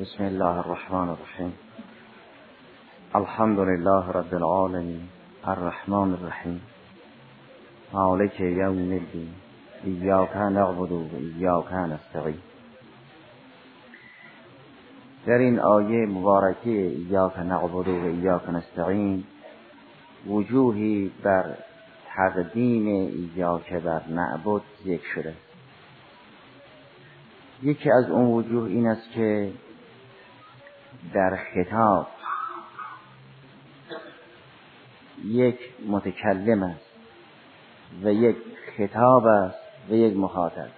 بسم الله الرحمن الرحیم. الحمد لله رب العالمین الرحمن الرحیم. مالک یوم الدین. ایاک نعبد و ایاک نستعین. در این آیه مبارکه ایاک نعبد و ایاک نستعین وجوهی بر تقدیم ایاک بر نعبد ذکر شده یکی از اون وجوه این است که در خطاب. یک متکلم است و یک خطاب است و یک مخاطب.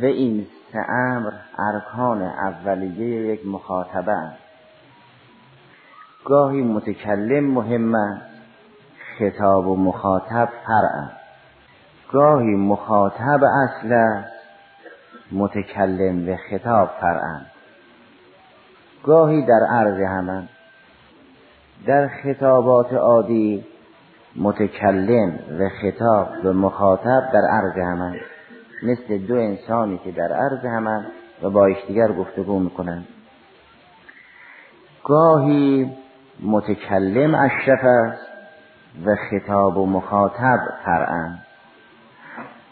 و این سه امر ارکان اولیه یک مخاطبه است. گاهی متکلم مهم است خطاب و مخاطب فرع گاهی مخاطب اصل است متکلم و خطاب فرعن. گاهی در عرض همان در خطابات عادی متکلم و خطاب و مخاطب در عرض همان. مثل دو انسانی که در عرض همان و با یکدیگر گفتگو می‌کنند. گاهی متکلم اشرف است و خطاب و مخاطب فرعن.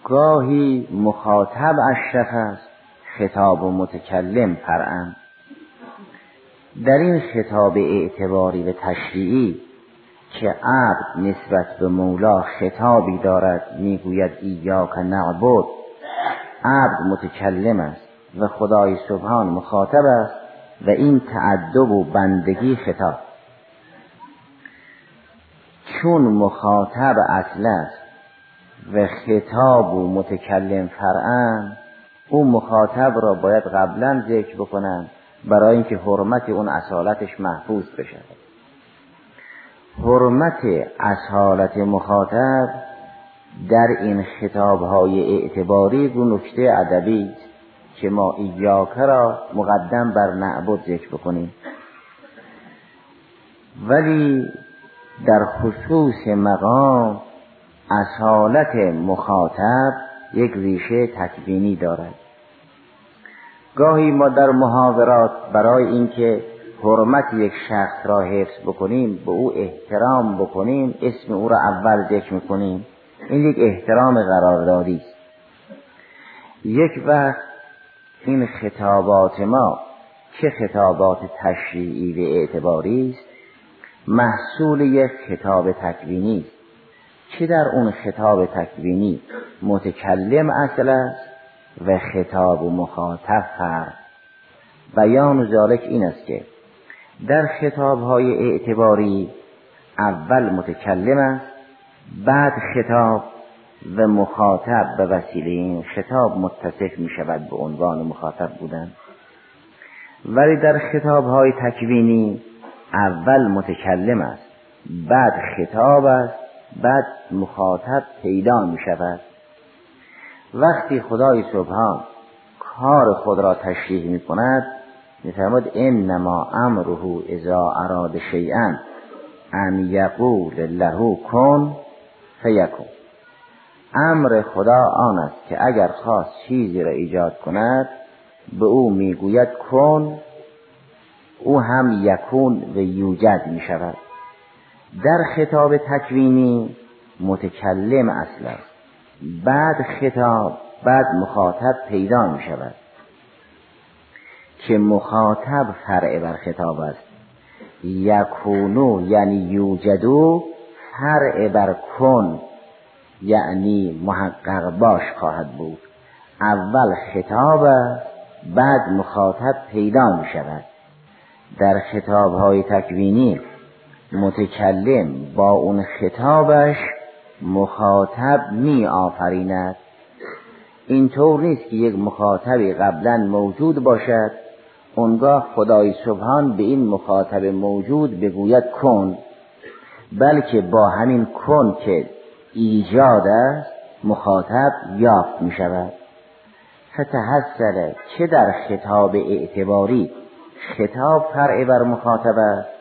گاهی مخاطب اشرف است خطاب و متکلم فرعن در این خطاب اعتباری و تشریعی که عبد نسبت به مولا خطابی دارد می‌گوید ایاک نعبد عبد متکلم است و خدای سبحان مخاطب است و این تعدب و بندگی خطاب. چون مخاطب اصل است و خطاب و متکلم فرعن اون مخاطب را باید قبلا ذکر بکنن برای اینکه حرمت اون اصالتش محفوظ بشه. حرمت اصالت مخاطب در این خطاب های اعتباری دو نکته ادبی که ما ایاکه را مقدم بر نعبد ذکر بکنیم. ولی در خصوص مقام اصالت مخاطب یک ریشه تکوینی دارد. گاهی ما در محاورات برای اینکه حرمت یک شخص را حفظ بکنیم به او احترام بکنیم اسم او را اول ذکر می‌کنیم. این یک احترام قراردادی است. یک وقت این خطابات ما چه خطابات تشریعی و اعتباری است؟ محصول یک خطاب تکوینی است. که در اون خطاب تکوینی؟ متکلم اصل است و خطاب و مخاطب فرق بیان ذالک این است که در خطاب های اعتباری اول متکلم است بعد خطاب و مخاطب به وسیله این خطاب متصف می شود به عنوان مخاطب بودن. ولی در خطاب های تکوینی اول متکلم است بعد خطاب است بعد مخاطب پیدا می شود. وقتی خدای سبحان کار خود را تشریح می کند می فرمود انما امره اذا اراد شیئا ان یقول له کن فیکون امر خدا آن است که اگر خواست چیزی را ایجاد کند به او می‌گوید کن او هم یکون و یوجد می شود. در خطاب تکوینی متکلم اصل است. بعد خطاب بعد مخاطب پیدا می شود که مخاطب فرع بر خطاب است. یکونو یعنی یوجدو فرع بر کن یعنی محقق باش خواهد بود. اول خطاب بعد مخاطب پیدا می شود. در خطاب های تکوینی متکلم با اون خطابش مخاطب می آفریند. اینطور نیست که یک مخاطبی قبلا موجود باشد. اونگاه خدای سبحان به این مخاطب موجود بگوید کن بلکه با همین کن که ایجاد است مخاطب یافت می شود. فتحصل چه در خطاب اعتباری؟ خطاب فرع بر مخاطب است.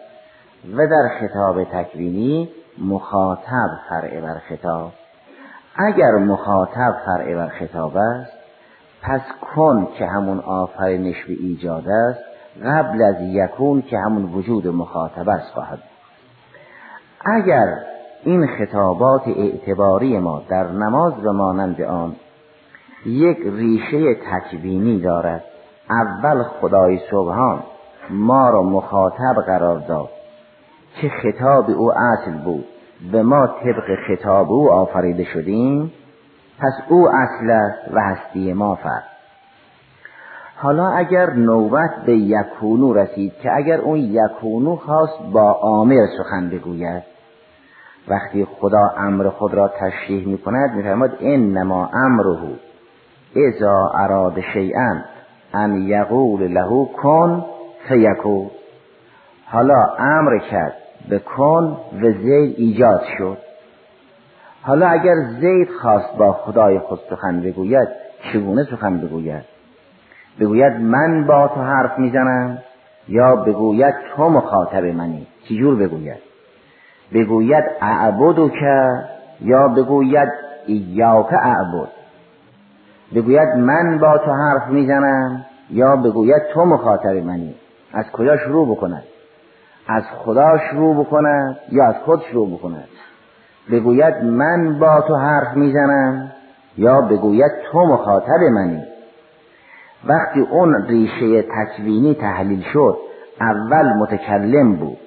و در خطاب تکوینی مخاطب فرع بر خطاب. اگر مخاطب فرع بر خطاب است پس کن که همون آفرینش به ایجاد است قبل از یکون که همون وجود مخاطب است خواهد. اگر این خطابات اعتباری ما در نماز و مانند آن یک ریشه تکوینی دارد اول خدای سبحان ما را مخاطب قرار داد. که خطاب او اصل بود و ما طبق خطاب او آفریده شدیم پس او اصل است و هستی ما فرد. حالا اگر نوبت به یکونو رسید که اگر اون یکونو خواست با آمر سخن بگوید وقتی خدا امر خود را تشریح می کند می فرماد انما امره اذا اراد شیئا ان یقول له کن فیکون. حالا امر کرد. به کن و زید ایجاد شد. حالا اگر زید خواست با خدای خود سخن بگوید چگونه سخن بگوید؟ بگوید من با تو حرف می‌زنم یا بگوید تو مخاطب منی؟ چجور بگوید؟ بگوید اعبدو که یا بگوید ایاک اعبد؟ بگوید من با تو حرف می‌زنم یا بگوید تو مخاطب منی؟ از کجا شروع بکند؟ از خدا شروع بکند یا از خود شروع بکند بگوید من با تو حرف می‌زنم یا بگوید تو مخاطب منی؟ وقتی اون ریشه تکوینی تحلیل شد اول متکلم بود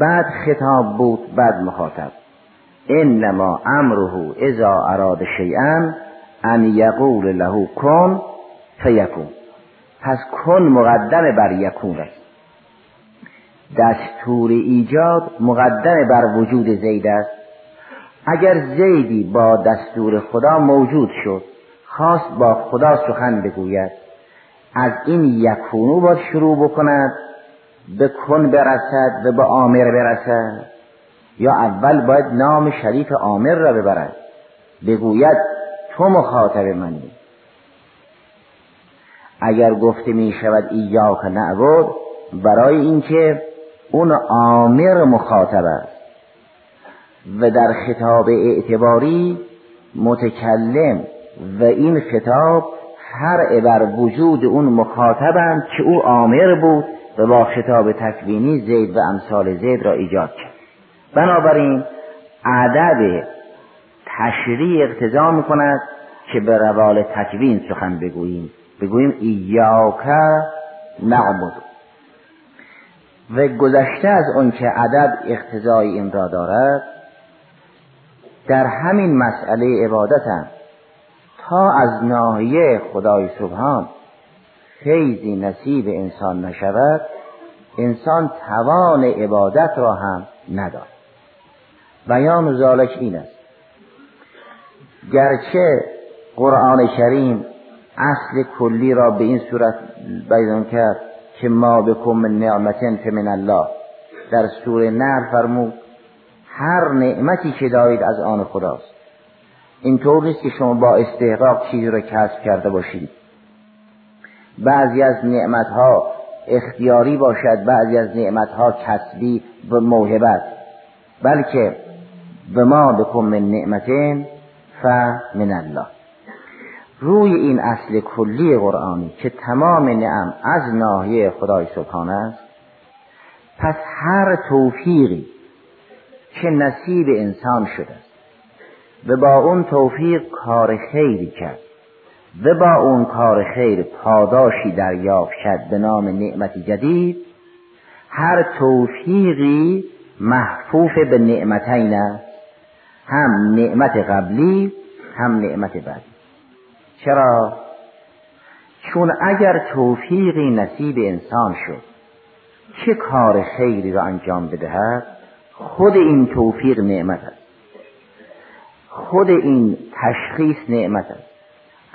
بعد خطاب بود بعد مخاطب. انما امره اذا اراد شیئا ان یقول له کن فیکون. پس کن مقدم بر یکون است دستور ایجاد مقدم بر وجود زید است. اگر زیدی با دستور خدا موجود شد خواست با خدا سخن بگوید. از این یکونو باید شروع بکند به کن برسد و به آمر برسد. یا اول باید نام شریف آمر را ببرد. بگوید تو مخاطب منی. اگر گفته می شود ایاک نعبد برای اینکه اون آمر مخاطب است و در خطاب اعتباری متکلم و این خطاب هر بر وجود اون مخاطبند که او آمر بود و با خطاب تکوینی زید و امثال زید را ایجاد کرد. بنابراین عدد تشریع اقتضا می کند که به روال تکوین سخن بگوییم. بگوییم ایاک نعبد. و گذشته از اون که عدد اقتضای این را دارد در همین مسئله عبادت هم تا از ناحیه خدای سبحان خیزی نصیب انسان نشود انسان توان عبادت را هم ندارد. بیان ذالک این است. گرچه قرآن کریم اصل کلی را به این صورت بیان کرد که ما بکن من نعمتن من الله. در سوره نر فرمود هر نعمتی که دارید از آن خداست. اینطور نیست که شما با استحقاق چیزی را کسب کرده باشید. بعضی از نعمتها اختیاری باشد بعضی از نعمتها کسبی و موهبت. بلکه به ما بکن من نعمتین من الله. روی این اصل کلی قرآنی که تمام نعم از ناحیه خدای سبحانه است پس هر توفیقی که نصیب انسان شده است و با اون توفیق کار خیری کرد و با اون کار خیر پاداشی دریافت کرد به نام نعمت جدید هر توفیقی محفوف به نعمتین است هم نعمت قبلی هم نعمت بعدی. چرا؟ چون اگر توفیقی نصیب انسان شد چه کار خیری را انجام بدهد؟ خود این توفیق نعمت است. خود این تشخیص نعمت است.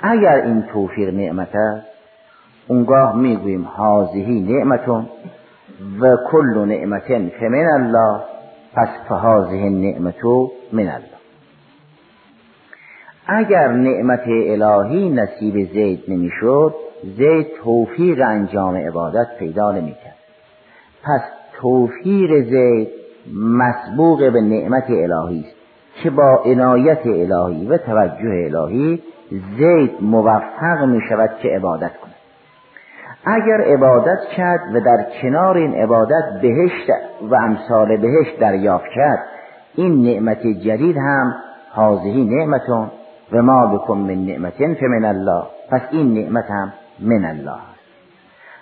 اگر این توفیق نعمت است اونگاه می‌گوییم حاضهی نعمتون و کل نعمتن فمن الله پس فهازه نعمتو من الله. اگر نعمت الهی نصیب زید نمی‌شد زید توفیق انجام عبادت پیدا نمی‌کرد. پس توفیق زید مسبوق به نعمت الهی است که با عنایت الهی و توجه الهی زید موفق می شود که عبادت کند. اگر عبادت کرد و در کنار این عبادت بهشت و امثال بهشت دریافت کرد این نعمت جدید هم حاضهی نعمتون و ما بکن من نعمت فمن الله پس این نعمت هم من الله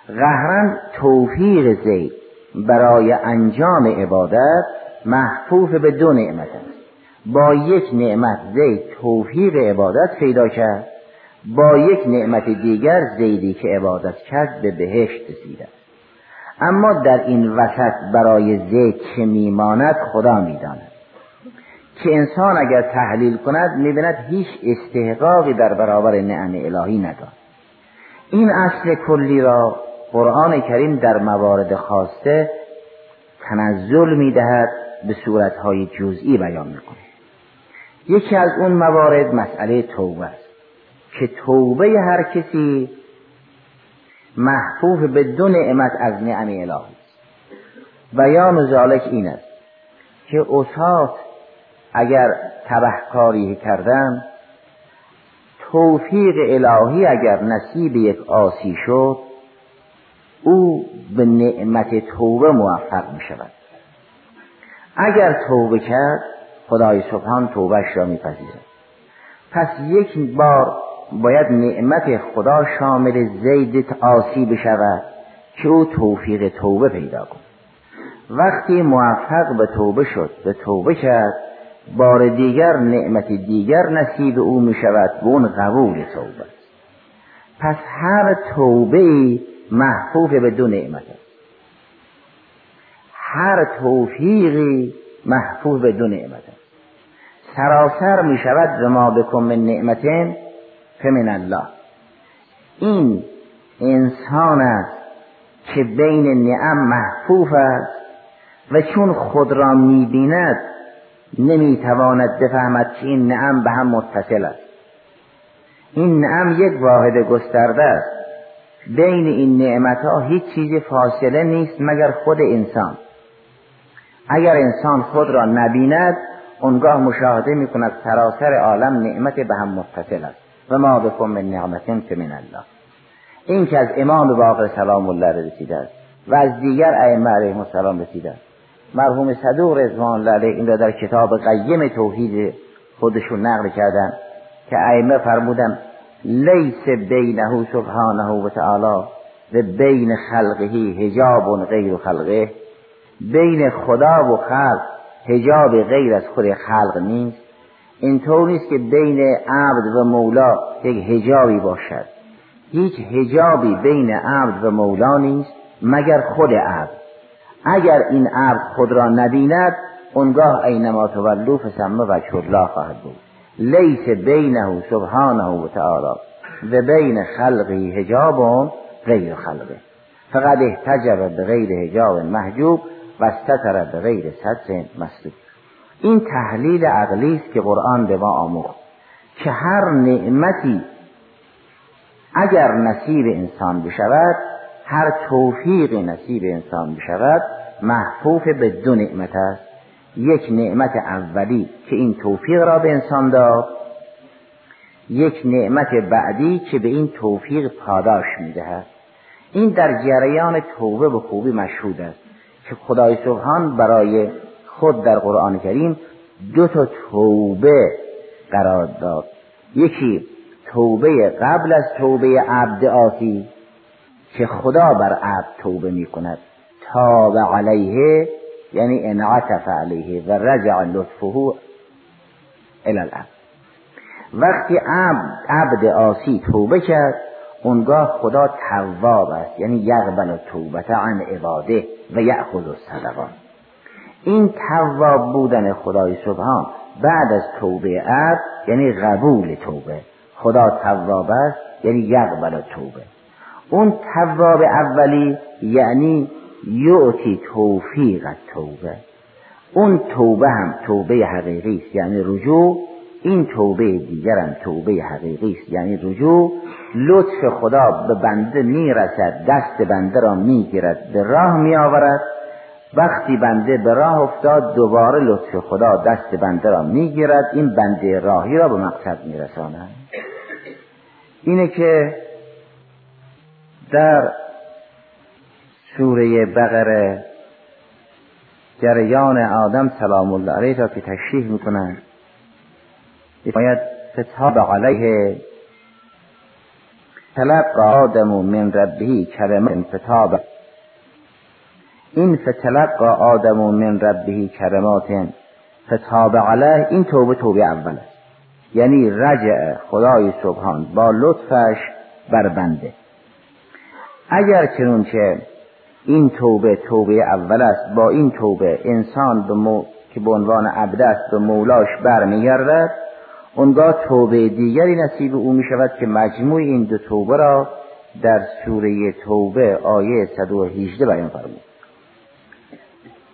قهرا توفیق زید برای انجام عبادت محفوف به دو نعمت است با یک نعمت زید توفیق عبادت پیدا کرد با یک نعمت دیگر زیدی که عبادت کرد به بهشت رسیده اما در این وسط برای زید که میماند خدا می‌داند که انسان اگر تحلیل کند می‌بیند هیچ استحقاقی در برابر نعم الهی ندارد. این اصل کلی را قرآن کریم در موارد خاصه تنزل می‌دهد به صورتهای جزئی بیان می‌کنه یکی از اون موارد مسئله توبه است که توبه هر کسی محفوف به دو نعمت از نعم الهی است. بیان ذالک این است که اصات اگر تبهکاری کردن توفیق الهی اگر نصیب یک آسی شد او به نعمت توبه موفق می شود. اگر توبه کرد خدای سبحان توبهش را میپذیرد. پس یک بار باید نعمت خدا شامل زید آسی بشود که او توفیق توبه پیدا کند. وقتی موفق به توبه شد به توبه کرد بار دیگر نعمت دیگر نصیب او می شود به اون قبول توبه. پس هر توبه محفوظ به دو نعمت است. هر توفیقی محفوظ به دو نعمت است. سراسر می شود و ما بکن من نعمتین فمن الله. این انسان است که بین نعم محفوظ است و چون خود را می بیند نمی‌تواند بفهمد که این نعم به هم متصل است. این نعم یک واحد گسترده است. بین این نعمت ها هیچ چیز فاصله نیست مگر خود انسان. اگر انسان خود را نبیند اونگاه مشاهده می کند سراسر عالم نعمت به هم متصل است. و ما بکن من نعمت که من الله. این که از امام باقر سلام الله رسیده است و از دیگر ائمه علیهم السلام رسیده است. مرحوم صدوق رضوان علیه این را در کتاب قیم توحید خودشون نقل کردن که ائمه فرمودن لیس بینه سبحانه و تعالی و بین خلقه هجاب غیر خلقه. بین خدا و خلق هجاب غیر از خود خلق نیست. اینطور نیست که بین عبد و مولا یک هجابی باشد. هیچ هجابی بین عبد و مولا نیست مگر خود عبد. اگر این عبد خود را نبیند اونگاه اینما تولو فسمه وجه الله خواهد بود. لیس بینه سبحانه و تعالی و بین خلقی هجاب غیر خلقه. فقط احتجب به غیر هجاب محجوب و استتر به غیر سطر مسلوب این تحلیل عقلی است که قرآن به ما آموخت که هر نعمتی اگر نصیب انسان بشود هر توفیق نصیب انسان بشود محفوف به دو نعمت است. یک نعمت اولی که این توفیق را به انسان داد یک نعمت بعدی که به این توفیق پاداش می‌دهد. این در جریان توبه به خوبی مشهود است که خدای سبحان برای خود در قرآن کریم دو تا توبه قرار داد. یکی توبه قبل از توبه عبد آسی که خدا بر عبد توبه می کند تاب علیه یعنی انعطف علیه و رجع لطفه الى وقتی عبد, عبد آسی توبه کرد اونگاه خدا تواب است یعنی یقبل توبت عن عباده و یأخذ الصدقات. این تواب بودن خدای سبحان بعد از توبه عبد یعنی قبول توبه. خدا تواب است یعنی یقبل توبه. اون تواب اولی یعنی یعطی توفیق توبه اون توبه هم توبه حقیقی است یعنی رجوع. این توبه دیگر هم توبه حقیقی است یعنی رجوع. لطف خدا به بنده می‌رسد دست بنده را می‌گیرد به راه میآورد. وقتی بنده به راه افتاد دوباره لطف خدا دست بنده را می‌گیرد. این بنده راهی را به مقصد میرساند. اینه که در سوره بقره جریان آدم سلام الله علیه را که تشریح می‌کنند. باید فتاب علیه تلقى آدم من ربه کلمه فتاب این فتلقى آدم من ربه کرمات فتاب علیه این توبه توبه اول است. یعنی رجع خدای سبحان با لطفش بر بنده اگر چنونچه این توبه توبه اول است با این توبه انسان به مو... که به عنوان عبد است به مولاش برمیگردد اونگاه توبه دیگری نصیب او می شود که مجموع این دو توبه را در سوره توبه آیه 118 بیان فرمود.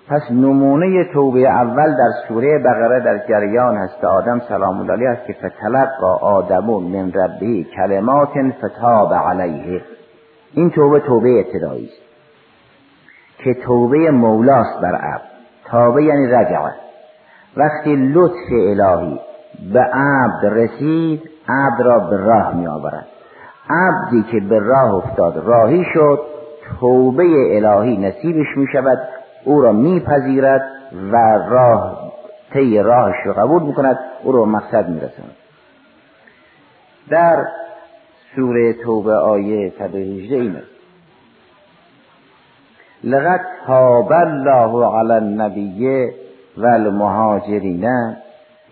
پس نمونه توبه اول در سوره بقره در جریان هست. آدم سلام الله علیه است که فتلقا آدمون من ربه کلمات فتاب علیه. این توبه توبه ابتدایی است. که توبه مولاست بر عبد. توبه یعنی رجعه. وقتی لطف الهی به عبد رسید عبد را به راه می آورد عبدی که به راه افتاد راهی شد توبه الهی نصیبش می شود او را میپذیرد و راه طی راهش رو قبول می‌کند او را مقصد می‌رسند در سوره توبه آیه 118 این است لقد تاب الله علی النبی والمهاجرین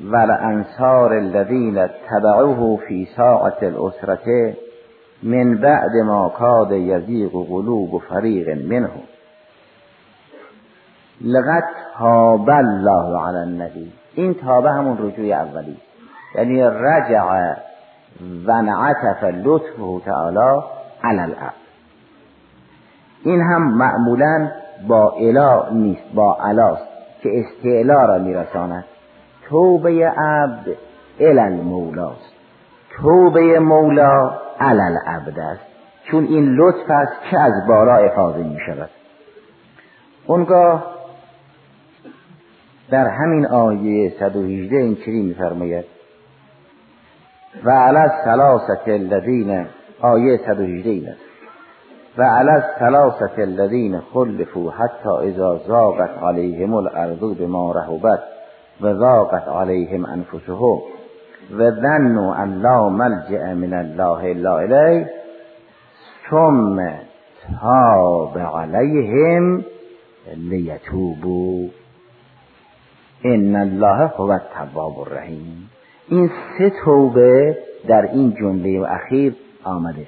والانصار الذين تبعوه في ساعة الاسرة من بعد ما کاد یزیق قلوب فریق منهم. لقد تاب الله علی النبی. این تابه همون رجوع اولی. یعنی رجع و نعتف لطفه تعالی علی العبد این هم معمولا با الا نیست با علاست که استعلا را میرساند. توبه عبد ال المولاست توبه مولا علی العبد است. چون این لطف است که از بالا افاظه می شود اونگاه در همین آیه 118 این چنین میفرماید. و علی ثلاثه الذین آیه 118 این است. و علی ثلاثه الذین خلفوا حتی اذا ضاقت علیهم الارض بما رحبت و ضاقت علیهم انفسهم و ظنوا ان لا ملجأ من الله الا الیه ثم تاب علیهم لیتوبوا. ان الله هو التواب الرحیم. این سه توبه در این جمله اخیر آمده.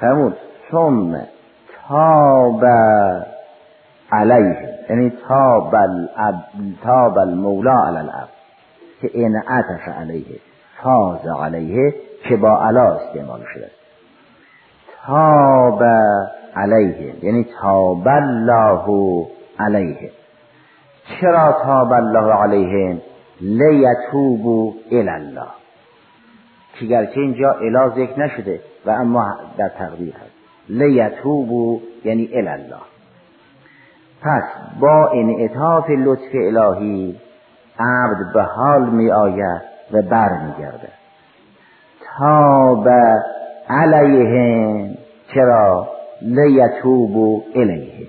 فرمود ثم تاب علیه یعنی تاب, تاب المولا علی العبد که این عطف علیه فاز علیه که با علا استعمال شده. تاب علیه یعنی تاب الله علیه. چرا تاب الله علیهم لیتوبو الله که گرچه اینجا الا ذکر نشده و اما در تقدیر هست. لیتوبو یعنی الله پس با انعطاف لطف الهی عبد به حال می آید و بر می گرده تاب علیهم چرا؟ لیتوبو الیه.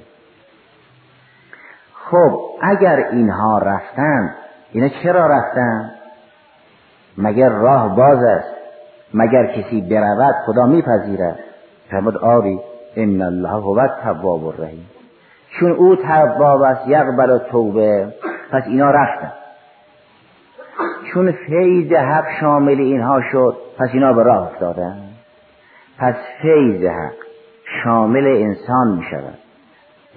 خب اگر اینها رفتن اینا چرا رفتن؟ مگر راه باز است؟ مگر کسی برود خدا میپذیرد؟ فرمود آری ان الله هو التواب الرحیم. چون او تواب است یقبل توبه. پس اینا رفتن. چون فیض حق شامل اینها شد پس اینا به راه افتادن. پس فیض حق شامل انسان می شود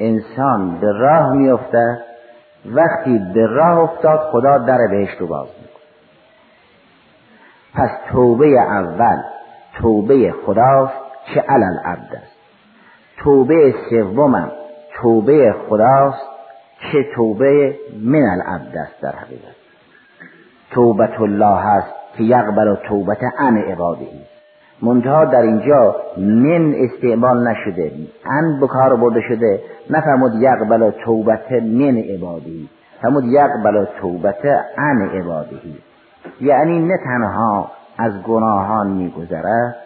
انسان به راه میفته وقتی به راه افتاد خدا در بهشت رو باز می‌کنه پس توبه اول توبه خداست که علل عبد است. توبه سومم توبه خداست که توبه من العبد است در حقیقت. توبت الله هست که یقبل توبت عن عبادهی منتها در اینجا من استعمال نشده ان به کار برده شده نفهمود یقبل توبت من عبادی. فرمود یقبل توبت عن عبادی. یعنی نه تنها از گناهان میگذرد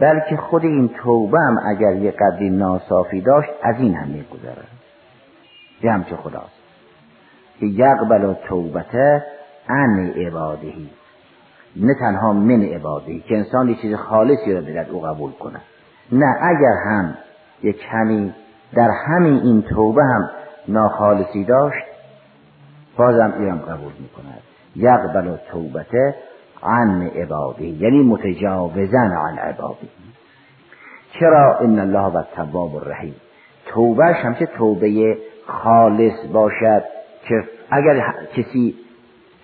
بلکه خود این توبه هم اگر یه قدری ناصافی داشت از این هم میگذرد یه همچه خداست. که یقبل توبت عن عبادهی نه تنها من عبادهی که انسان یه چیز خالصی را بدهد او قبول کنه. نه اگر هم یک کمی در همین این توبه هم ناخالصی داشت بازم ایران قبول می‌کند. یقبل توبت عن عباده یعنی متجاوزن عن عباده. چرا ان الله و تواب الرحیم؟ توبهش همچه توبه خالص باشد که اگر کسی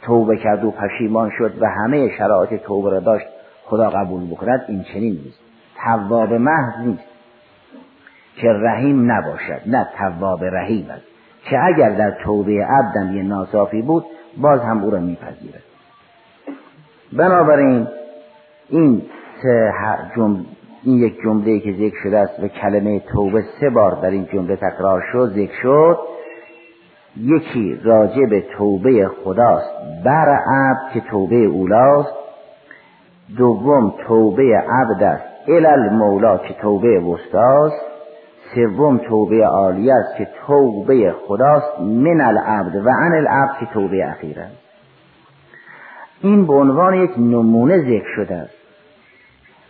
توبه کرد و پشیمان شد و همه شرایط توبه را داشت خدا قبول بکند این چنین نیست. تواب محض نیست. که رحیم نباشد نه تواب رحیم است. که اگر در توبه عبدم یه ناصافی بود باز هم او را میپذیرد. بنابراین این سه جمله این یک جمله که ذکر شده است و کلمه توبه سه بار در این جمله تکرار شد ذکر شد یکی راجع به توبه خداست بر عبد که توبه اولاست دوم توبه عبد است الال مولا که توبه وستاست سوم توبه عالی است که توبه خداست من العبد و عن العبد که توبه اخیر است. این به عنوان یک نمونه ذکر شده است.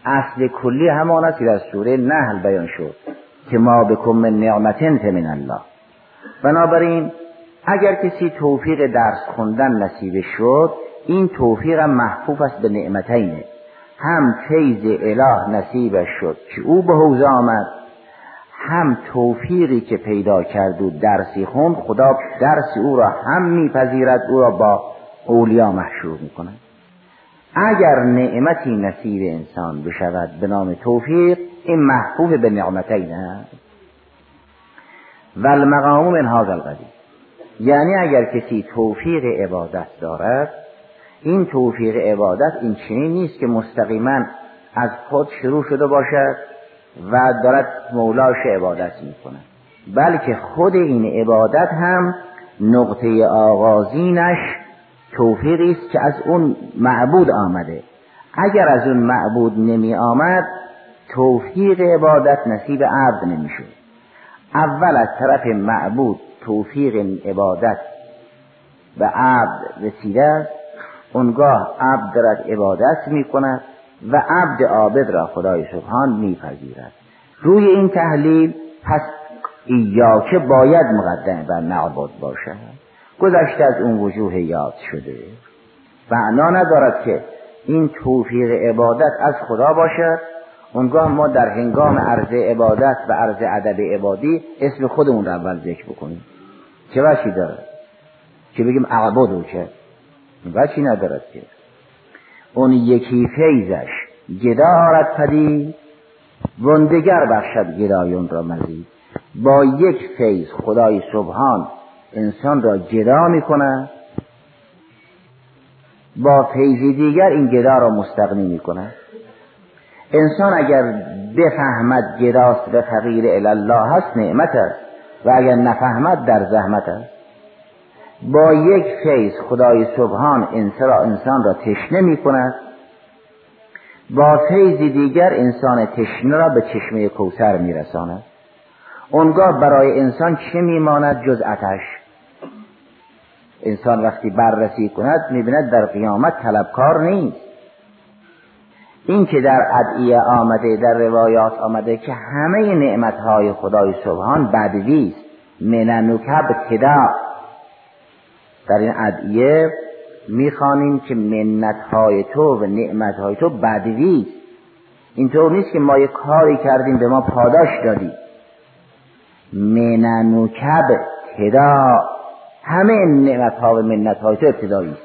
اصل کلی همان است که در سوره نحل بیان شد که ما بکن من نعمت من الله. بنابراین اگر کسی توفیق درس خوندن نصیب شد این توفیق محفوف است به نعمتینه. هم فیض اله نصیبش شد که او به حوز آمد. هم توفیقی که پیدا کرد و درسی خوند خدا درس او را هم میپذیرد او را با اولیا محشور می‌کند. اگر نعمتی نصیب انسان بشود به نام توفیق این محفوظ به نعمتین است. و المقام من هذا القدیم یعنی اگر کسی توفیق عبادت دارد این توفیق عبادت این چنین نیست که مستقیما از خود شروع شده باشد. و دارد مولاش عبادت می‌کنه بلکه خود این عبادت هم نقطه آغازینش توفیقی است که از اون معبود آمده. اگر از اون معبود نمی آمد توفیق عبادت نصیب عبد نمیشه اول از طرف معبود توفیق عبادت به عبد رسیده است. اونگاه عبد دارد عبادت می کند و عبد عابد را خدای سبحان میپذیرد. روی این تحلیل پس که باید مقدم بر معبود باشد. گذشته از اون وجوه یاد شده. معنا ندارد که این توفیق عبادت از خدا باشد. اونگاه ما در هنگام عرض عبادت و عرض ادب عبادی اسم خودمون را اول ذکر بکنیم. چه وشی دارد؟ که بگیم اعبادو که. وشی ندارد که. اون یکی فیزش گدا آرد پدید وندگر بخشد گدایون را مزید. با یک فیض خدای سبحان انسان را جدا می کند با فیض دیگر این گدا را مستقنی می کند انسان اگر بفهمد گداست و فقیر الله هست نعمت است. و اگر نفهمد در زحمت است. با یک فیض خدای سبحان انسان را تشنه می کند با فیض دیگر انسان تشنه را به چشمه کوسر می رساند اونگاه برای انسان چه میماند جز اتش انسان وقتی بررسی کند می‌بیند در قیامت طلبکار نیست. این که در ادعیه آمده در روایات آمده که همه نعمتهای خدای سبحان بدوی است. مننوکب تدا در این ادعیه می‌خوانیم که منتهای تو و نعمتهای تو بدوی اینطور نیست که ما یک کاری کردیم به ما پاداش دادی. مننوکب تدا. همه نعمت ها و منت های تو ابتدایی است.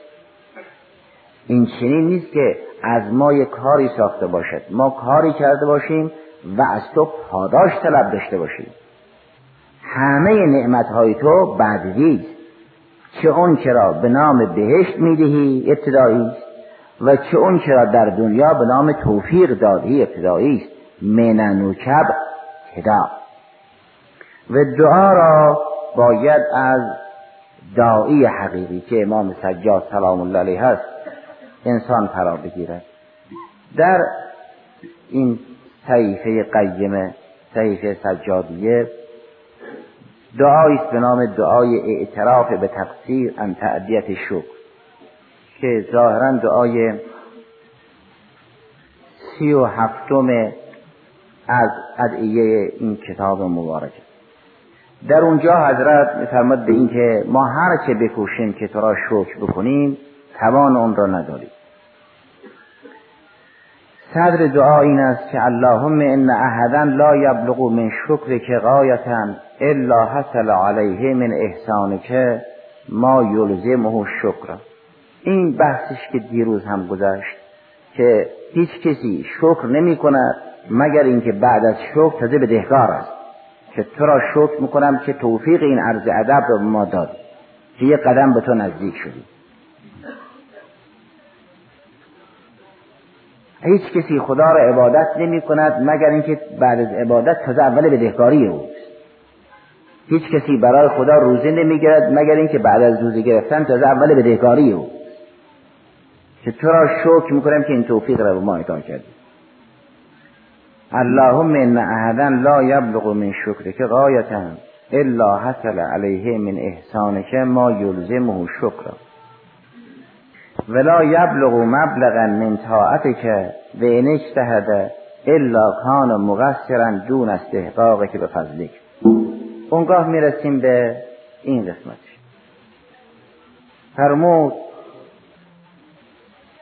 این چنین نیست که از ما یک کاری ساخته باشد. ما کاری کرده باشیم و از تو پاداش طلب داشته باشیم. همه نعمت های تو بعدی چه اون چرا به نام بهشت می‌دهی؟ ابتدایی و چه اون چرا در دنیا به نام توفیق دادی؟ ابتدایی است. مننوکب تدا و دعا را باید از داعی حقیقی که امام سجاد سلام الله علیه هست انسان فرا بگیرد. در این صحیفه قیمه صحیفه سجادیه دعایی است به نام دعای اعتراف به تقصیر ان تعدیت شکر که ظاهرا دعای سی و هفتم از ادعیه این کتاب مبارک در اونجا حضرت میفرماد به اینکه ما هر چه بکوشیم که تو را شکر بکنیم توان اون را نداریم. صدر دعا این است که اللهم ان احدا لا یبلغ من شکر که غایتا. الا حصل علیه من احسانک ما یلزمه شکر. این بحثش که دیروز هم گذشت که هیچ کسی شکر نمی کند مگر اینکه بعد از شکر تازه بدهکار است. که تو را شکر می‌کنم که توفیق این عرض ادب به ما داد که یه قدم به تو نزدیک شدی. هیچ کسی خدا را عبادت نمی کند مگر اینکه بعد از عبادت تازه اول بدهکاری اوست هیچ کسی برای خدا روزه نمی‌گیرد مگر اینکه بعد از روزه گرفتن تازه اول بدهکاری او. که تو را شکر می‌کنم که این توفیق را به ما اعطا کردی؟ اللهم ان احدا لا یبلغ من شکرک غایتا الا حصل علیه من احسانک ما یلزمه شکر ولا یبلغ مبلغا من طاعتک و ان اجتهد الا کان مقصرا دون استحقاقک به فضلک. اونگاه می‌رسیم به این قسمت. فرمود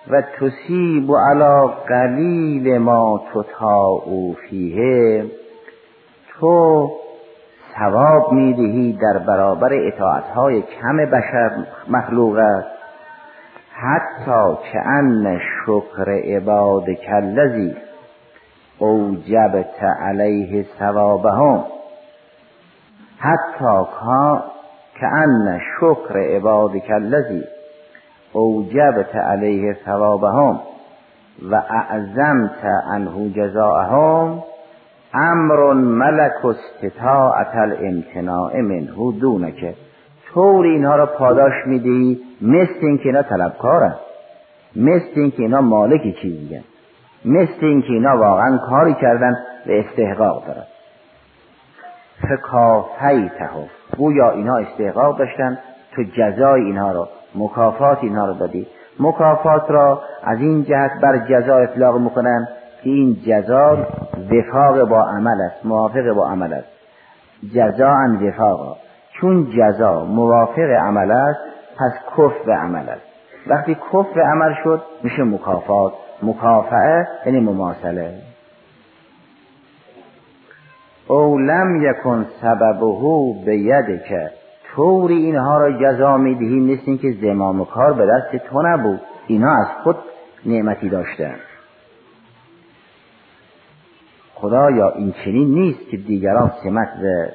و تصیب علا قلیل ما او فیه. تو ثواب می‌دهی در برابر اطاعتهای کم بشر مخلوق است. حتی که ان شکر عباد کلذی اوجبت علیه ثوابهم. حتی که ان شکر عبادک الذی اوجبت علیه ثوابهم و اعظمت عنه جزاءهم امر ملک استطاعت الامتناع منه دونکه طور اینها را پاداش می‌دهی مثل اینکه اینا طلبکارن مثل اینکه اینا مالک چیزی مثل اینکه اینا واقعا کاری کردن و استحقاق دارن. فکافیته گویا اینها استحقاق داشتن تو جزای اینها رو مکافات اینها رو دادی. مکافات را از این جهت بر جزا اطلاق می‌کنن که این جزا وفاق با عمل است موافق با عمل است. جزا ان وفاقا. چون جزا موافق عمل است پس کف عمل است. وقتی کف عمل شد میشه مکافات. مکافعه یعنی مماثله. او لم یکن سببه به ید که طوری اینها را جزا می‌دهی مثل اینکه زمام کار به دست تو نبود. اینها از خود نعمتی داشتن. خدا یا این چنین نیست که دیگران سمت و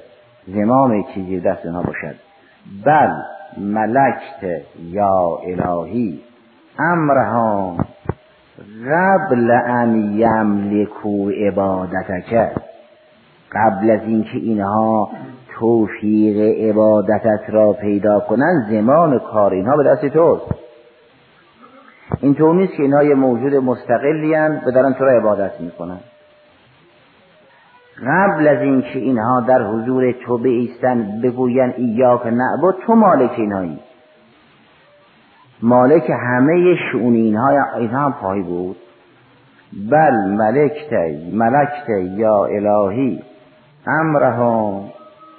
زمام چیزی دست اینها باشد. بل ملکت یا الهی امرها قبل ان یملکو عبادتک. قبل از اینکه اینها توفیق عبادتت را پیدا کنند زمان کار اینها به دست توست. اینطور نیست که اینها یه موجود مستقلی و دارن تو را عبادت می‌کنن. قبل از اینکه اینها در حضور تو بیستن بگوین ایاک نعبد تو مالک اینهایی. مالک همه شعون اینها اینها هم پای بود. بل ملکت ملکت یا الهی. امرهم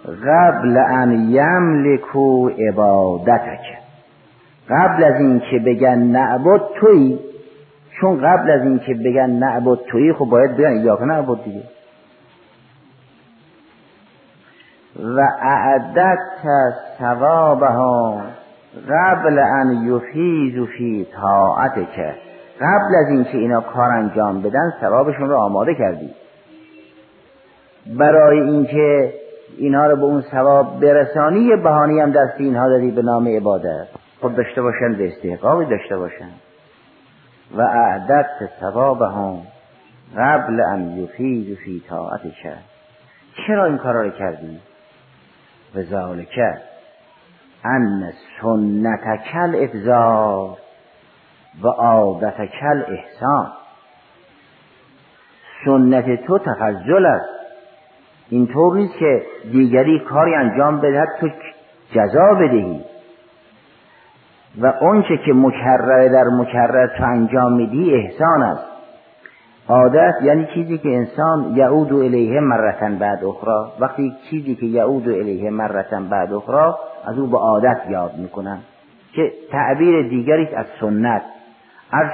قبل ان یملکو عبادتک. قبل از اینکه بگن نعبد توی چون قبل از اینکه بگن نعبد توی خب باید بگن ایاک نعبد دیگه. و اعدت ثوابها قبل ان یفیز فی طاعتک. قبل از اینکه اینا کار انجام بدن ثوابشون رو آماده کردی. برای اینکه اینها رو به اون ثواب برسانی یه بهانی هم دست اینها دادی به نام عبادت. خود داشته باشن به استحقاقی داشته باشن. و اعدت ثواب هم قبل ان یفید فی طاعت چرا این کارا رو کردی؟ و ذالک ان سنت کل افزار و عادت کل احسان سنت تو تفضل است. اینطور نیست که دیگری کاری انجام بدهد تو جزا بدهی. و اونچه که مکرره در مکرر تو انجام میدی احسان است. عادت یعنی چیزی که انسان یعود الیه مرتن بعد اخرى وقتی چیزی که یعود الیه مرتن بعد اخرى از او به عادت یاد می‌کنن. که تعبیر دیگری از سنت.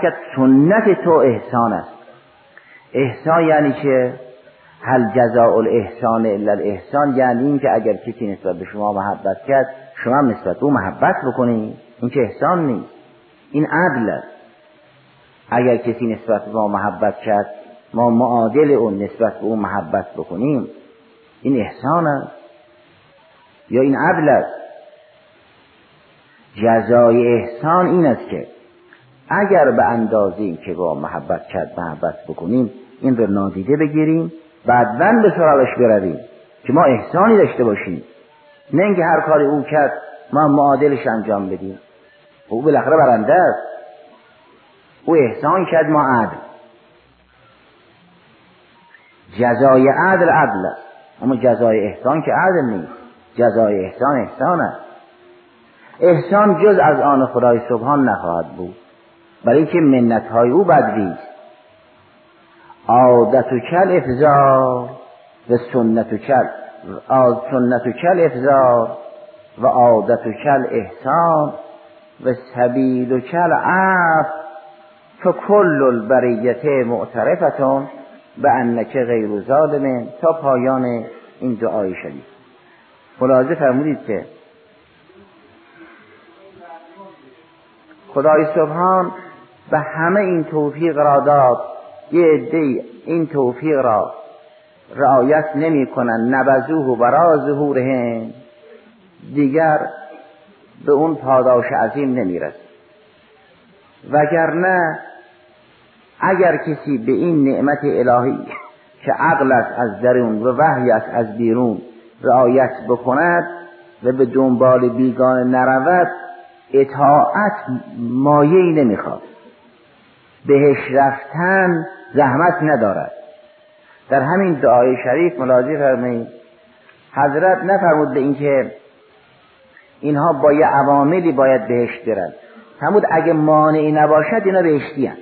که سنت تو احسان است. احسان یعنی که هل جزاء الاحسان الا الاحسان؟ یعنی این که اگر کسی نسبت به شما محبت کرد شما نسبت به او محبت بکنید این که احسان نیست. این عدل است. اگر کسی نسبت به ما محبت کرد ما معادل اون نسبت به اون محبت بکنیم. این احسان است. یا این عدل است. جزای احسان این است که اگر به اندازه که با محبت کرد محبت بکنیم این رو نادیده بگیریم. بعدا به سراغش برویم که ما احسانی داشته باشیم. نه اینکه هر کاری او کرد ما معادلش انجام بدیم. او بالاخره برنده است. او احسان کرد ما عدل. جزای عدل عدل است. اما جزای احسان که عدل نیست. جزای احسان احسان است. احسان جز از آن خدای سبحان نخواهد بود. برای که منت های او بدویست عادت و کل افزار و سنت و کل سنت و کل افزار و عادت و کل احسان و سبیل و کل عف فکل البریت معترفتون به انکه غیر ظالم تا پایان این دعای شدید خلاصه فرمودید که خدای سبحان به همه این توفیق را داد. یه عده این توفیق را رعایت نمی کنن. نبزوه برا ظهورهم دیگر به اون پاداش عظیم نمی‌رسه وگرنه اگر کسی به این نعمت الهی که عقل است از درون و وحی است از بیرون رعایت بکند و به دنبال بیگانه نرود اطاعت مایهی نمی‌خواد. بهش رفتن زحمت ندارد. در همین دعای شریف ملاحظه فرمایید. حضرت نفرمود به اینکه اینها با یه عواملی باید بهش برن فرمود اگه مانعی نباشد اینا بهشتی هست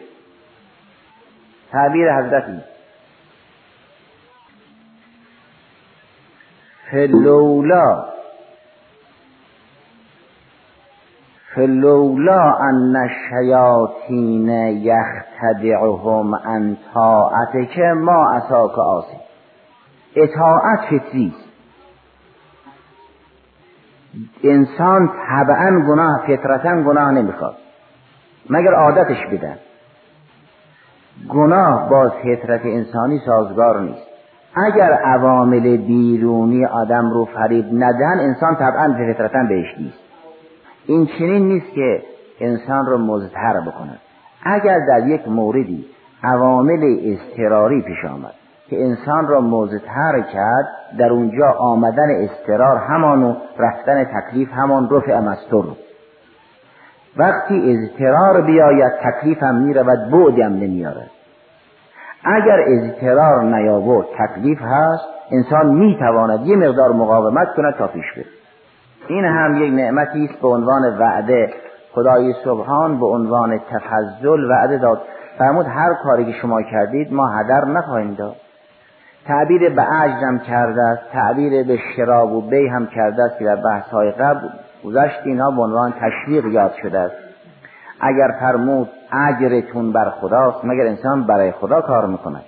تعبیر حضرت این فلولا فلولا ان الشیاطین یختدعهم ان طاعتک ما اساک آسی اطاعت فطری انسان طبعا گناه فطرتا گناه نمی‌خواد. مگر عادتش بدن گناه با فطرت انسانی سازگار نیست. اگر عوامل بیرونی آدم رو فریب ندن انسان طبعا فطرتا بهش نیست. این چنین نیست که انسان رو مزتر بکند. اگر در یک موردی عوامل اضطراری پیش آمد که انسان را مزتر کرد در اونجا آمدن استرار همان و رفتن تکلیف همان رفع مستر وقتی اضطرار بیاید تکلیف هم می‌رود بعدی هم نمیارد. اگر اضطرار نیاورد تکلیف هست انسان می‌تواند یه مقدار مقاومت کند تا پیش بره. این هم یک نعمتی است به عنوان وعده. خدای سبحان به عنوان تفضل وعده داد. فرمود هر کاری که شما کردید ما هدر نخواهیم داد. تعبیر به عجز هم کرده است. تعبیر به شراب و بی هم کرده است که در بحث های قبل گذشت. اینها به عنوان تشویق یاد شده است. اگر فرمود اجرتون بر خداست مگر انسان برای خدا کار می‌کند؟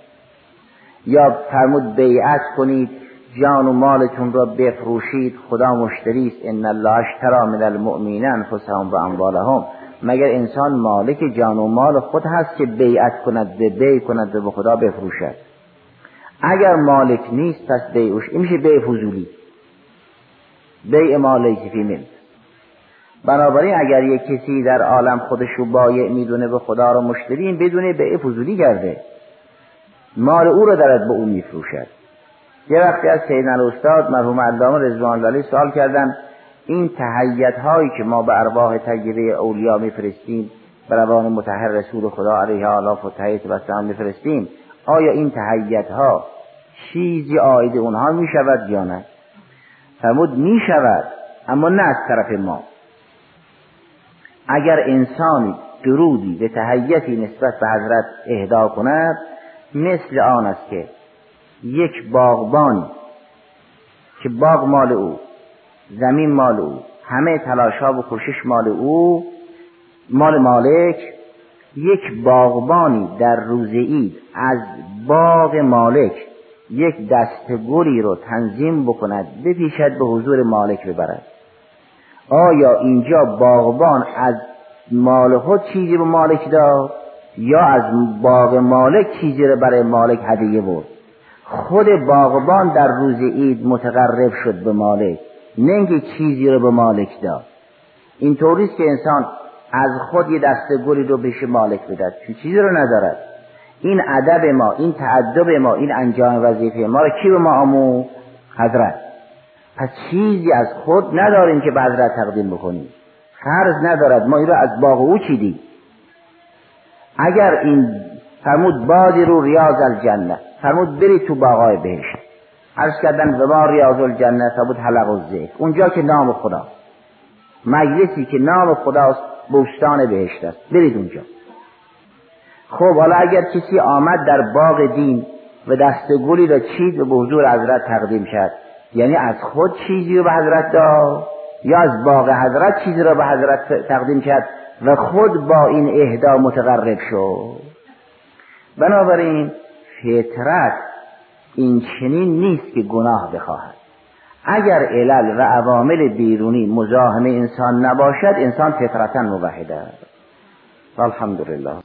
یا فرمود بیعت کنید. جان و مالتون را بفروشید. خدا مشتری است. ان الله اشترى من المؤمنین انفسهم و اموالهم. مگر انسان مالک جان و مال خود هست که بیعت کند به بی کند به خدا بفروشد؟ اگر مالک نیست پس بیعش این میشه بیع فضولی. بیع مالک فی بنابراین اگر یک کسی در عالم خودش رو بایع می‌دونه به خدا رو مشتری این بدونه بیع فضولی کرده مال او رو دارد به او میفروشد. یه وقتی از سیدن الاستاد مرحوم علامه رضوان الله سوال کردن این تهیت هایی که ما به ارواح تجربه اولیا میفرستیم به روان متحر رسول خدا علیه آلاف و تهیت و سلام میفرستیم آیا این تهیت ها چیزی آید اونها می شود یا نه؟ فرمود می شود اما نه از طرف ما. اگر انسانی درودی به تهیتی نسبت به حضرت اهدا کند مثل آن است که یک باغبانی که باغ مال او زمین مال او همه تلاشها و کوشش مال او مال مالک یک باغبانی در روز اید از باغ مالک یک دست گلی رو تنظیم بکند بپیشد به حضور مالک ببرد. آیا اینجا باغبان از مال خود چیزی به مالک داد یا از باغ مالک چیزی رو برای مالک هدیه برد؟ خود باغبان در روز عید متقرب شد به مالک. نه چیزی رو به مالک داد. این طوریست که انسان از خود یه دسته گلی رو بشه مالک بدد چون چیزی رو ندارد. این ادب ما این تعدب ما این انجام وظیفه ما رو کی به ما آمو؟ حضرت. پس چیزی از خود نداریم که به حضرت تقدیم بکنیم. فرض ندارد. ما این رو از باغ او چیدیم. اگر این فرمود بادی رو ریاض الجنه فرمود بری تو باغای بهشت. عرض کردن و ما ریاض الجنه فرمود حلق و اونجا که نام خدا. مجلسی که نام خداست بوستان بهشت است. برید اونجا. خب حالا اگر کسی آمد در باغ دین و دست گلی را چید و به حضور حضرت تقدیم کرد یعنی از خود چیزی رو به حضرت داد؟ یا از باغ حضرت چیزی را به حضرت تقدیم کرد و خود با این اهدا متقرب شد؟ بنابراین فطرت این چنین نیست که گناه بخواهد. اگر علل و عوامل بیرونی مزاحم انسان نباشد انسان فطرتا موحد است. الحمدلله